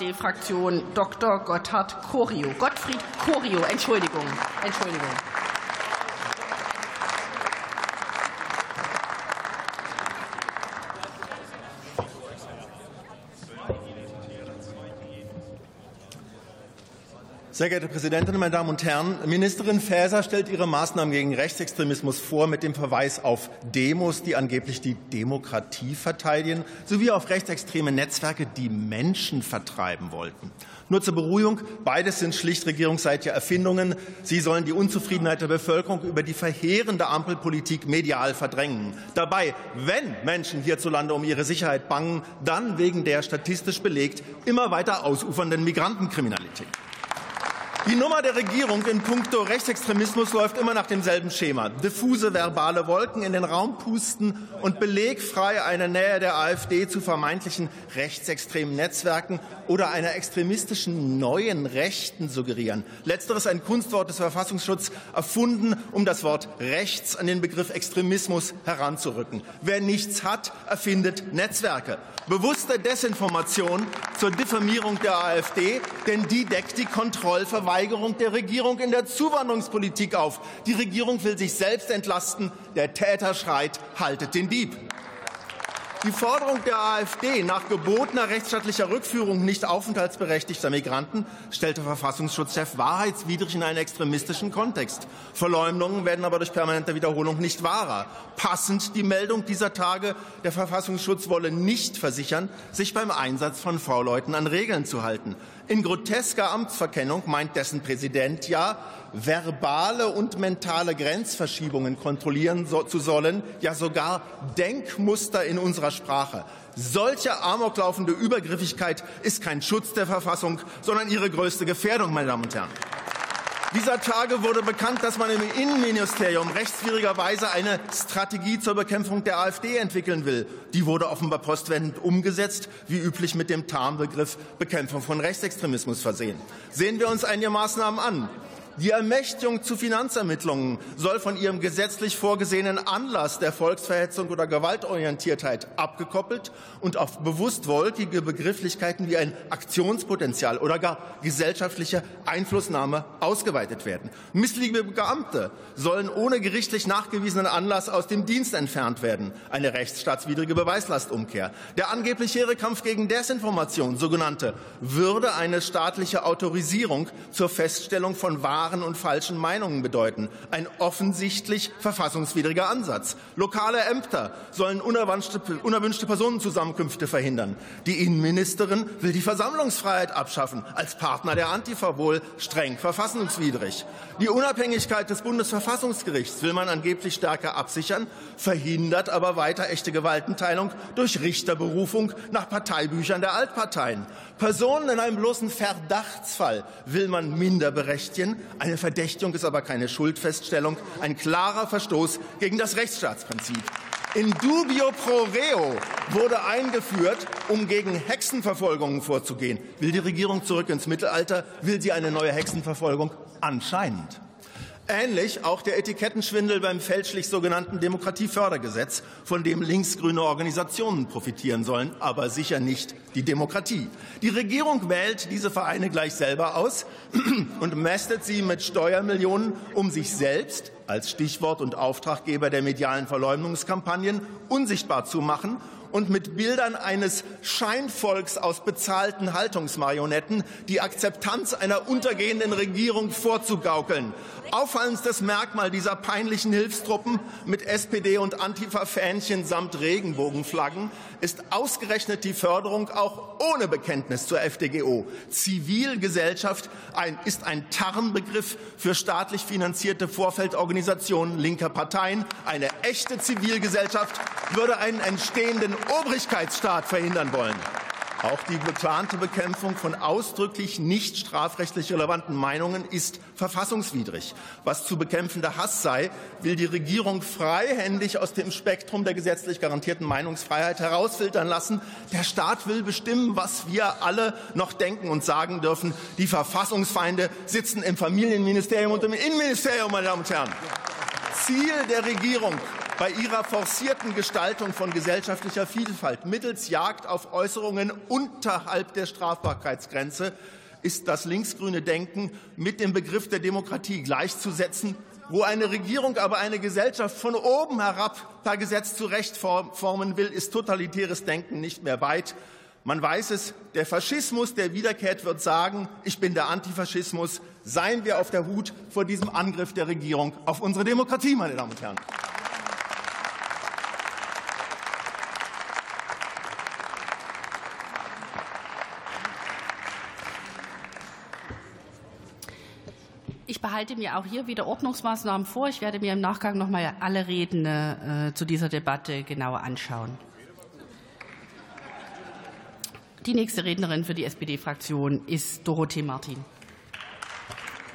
Die Fraktion Dr. Gotthard Corio. Gottfried Corio, Entschuldigung. Entschuldigung. Sehr geehrte Präsidentin, meine Damen und Herren! Ministerin Faeser stellt ihre Maßnahmen gegen Rechtsextremismus vor mit dem Verweis auf Demos, die angeblich die Demokratie verteidigen, sowie auf rechtsextreme Netzwerke, die Menschen vertreiben wollten. Nur zur Beruhigung, beides sind schlicht regierungsseitige Erfindungen. Sie sollen die Unzufriedenheit der Bevölkerung über die verheerende Ampelpolitik medial verdrängen. Dabei, wenn Menschen hierzulande um ihre Sicherheit bangen, dann wegen der statistisch belegt immer weiter ausufernden Migrantenkriminalität. Die Nummer der Regierung in puncto Rechtsextremismus läuft immer nach demselben Schema. Diffuse verbale Wolken in den Raum pusten und belegfrei eine Nähe der AfD zu vermeintlichen rechtsextremen Netzwerken oder einer extremistischen neuen Rechten suggerieren. Letzteres ein Kunstwort des Verfassungsschutzes erfunden, um das Wort rechts an den Begriff Extremismus heranzurücken. Wer nichts hat, erfindet Netzwerke. Bewusste Desinformation zur Diffamierung der AfD, denn die deckt die Kontrollverwaltung Verweigerung der Regierung in der Zuwanderungspolitik auf. Die Regierung will sich selbst entlasten. Der Täter schreit, haltet den Dieb. Die Forderung der AfD nach gebotener rechtsstaatlicher Rückführung nicht aufenthaltsberechtigter Migranten stellte Verfassungsschutzchef wahrheitswidrig in einen extremistischen Kontext. Verleumdungen werden aber durch permanente Wiederholung nicht wahrer. Passend die Meldung dieser Tage, der Verfassungsschutz wolle nicht versichern, sich beim Einsatz von V-Leuten an Regeln zu halten. In grotesker Amtsverkennung meint dessen Präsident ja, verbale und mentale Grenzverschiebungen kontrollieren so, zu sollen, ja sogar Denkmuster in unserer Sprache. Solche amoklaufende Übergriffigkeit ist kein Schutz der Verfassung, sondern ihre größte Gefährdung, meine Damen und Herren. Dieser Tage wurde bekannt, dass man im Innenministerium rechtswidrigerweise eine Strategie zur Bekämpfung der AfD entwickeln will. Die wurde offenbar postwendend umgesetzt, wie üblich mit dem Tarnbegriff Bekämpfung von Rechtsextremismus versehen. Sehen wir uns einige Maßnahmen an. Die Ermächtigung zu Finanzermittlungen soll von ihrem gesetzlich vorgesehenen Anlass der Volksverhetzung oder Gewaltorientiertheit abgekoppelt und auf bewusst wolkige Begrifflichkeiten wie ein Aktionspotenzial oder gar gesellschaftliche Einflussnahme ausgeweitet werden. Missliebige Beamte sollen ohne gerichtlich nachgewiesenen Anlass aus dem Dienst entfernt werden. Eine rechtsstaatswidrige Beweislastumkehr. Der angeblich hehre Kampf gegen Desinformation, sogenannte, würde eine staatliche Autorisierung zur Feststellung von wahren wahren und falschen Meinungen bedeuten. Ein offensichtlich verfassungswidriger Ansatz. Lokale Ämter sollen unerwünschte Personenzusammenkünfte verhindern. Die Innenministerin will die Versammlungsfreiheit abschaffen. Als Partner der Antifa wohl streng verfassungswidrig. Die Unabhängigkeit des Bundesverfassungsgerichts will man angeblich stärker absichern, verhindert aber weiter echte Gewaltenteilung durch Richterberufung nach Parteibüchern der Altparteien. Personen in einem bloßen Verdachtsfall will man minder berechtigen, eine Verdächtigung ist aber keine Schuldfeststellung, ein klarer Verstoß gegen das Rechtsstaatsprinzip. In dubio pro reo wurde eingeführt, um gegen Hexenverfolgungen vorzugehen. Will die Regierung zurück ins Mittelalter? Will sie eine neue Hexenverfolgung? Anscheinend. Ähnlich auch der Etikettenschwindel beim fälschlich sogenannten Demokratiefördergesetz, von dem linksgrüne Organisationen profitieren sollen, aber sicher nicht die Demokratie. Die Regierung wählt diese Vereine gleich selber aus und mästet sie mit Steuermillionen, um sich selbst als Stichwort und Auftraggeber der medialen Verleumdungskampagnen unsichtbar zu machen und mit Bildern eines Scheinvolks aus bezahlten Haltungsmarionetten die Akzeptanz einer untergehenden Regierung vorzugaukeln. Auffallendstes Merkmal dieser peinlichen Hilfstruppen mit SPD und Antifa-Fähnchen samt Regenbogenflaggen ist ausgerechnet die Förderung auch ohne Bekenntnis zur FDGO. Zivilgesellschaft ein, ist ein Tarnbegriff für staatlich finanzierte Vorfeldorganisationen linker Parteien. Eine echte Zivilgesellschaft würde einen entstehenden Obrigkeitsstaat verhindern wollen. Auch die geplante Bekämpfung von ausdrücklich nicht strafrechtlich relevanten Meinungen ist verfassungswidrig. Was zu bekämpfender Hass sei, will die Regierung freihändig aus dem Spektrum der gesetzlich garantierten Meinungsfreiheit herausfiltern lassen. Der Staat will bestimmen, was wir alle noch denken und sagen dürfen. Die Verfassungsfeinde sitzen im Familienministerium und im Innenministerium, meine Damen und Herren. Ziel der Regierung bei ihrer forcierten Gestaltung von gesellschaftlicher Vielfalt mittels Jagd auf Äußerungen unterhalb der Strafbarkeitsgrenze ist das linksgrüne Denken mit dem Begriff der Demokratie gleichzusetzen, wo eine Regierung aber eine Gesellschaft von oben herab per Gesetz zurechtformen will, ist totalitäres Denken nicht mehr weit. Man weiß es, der Faschismus, der wiederkehrt, wird sagen, ich bin der Antifaschismus. Seien wir auf der Hut vor diesem Angriff der Regierung auf unsere Demokratie, meine Damen und Herren. Ich behalte mir auch hier wieder Ordnungsmaßnahmen vor. Ich werde mir im Nachgang noch mal alle Reden äh, zu dieser Debatte genauer anschauen. Die nächste Rednerin für die SPD-Fraktion ist Dorothee Martin.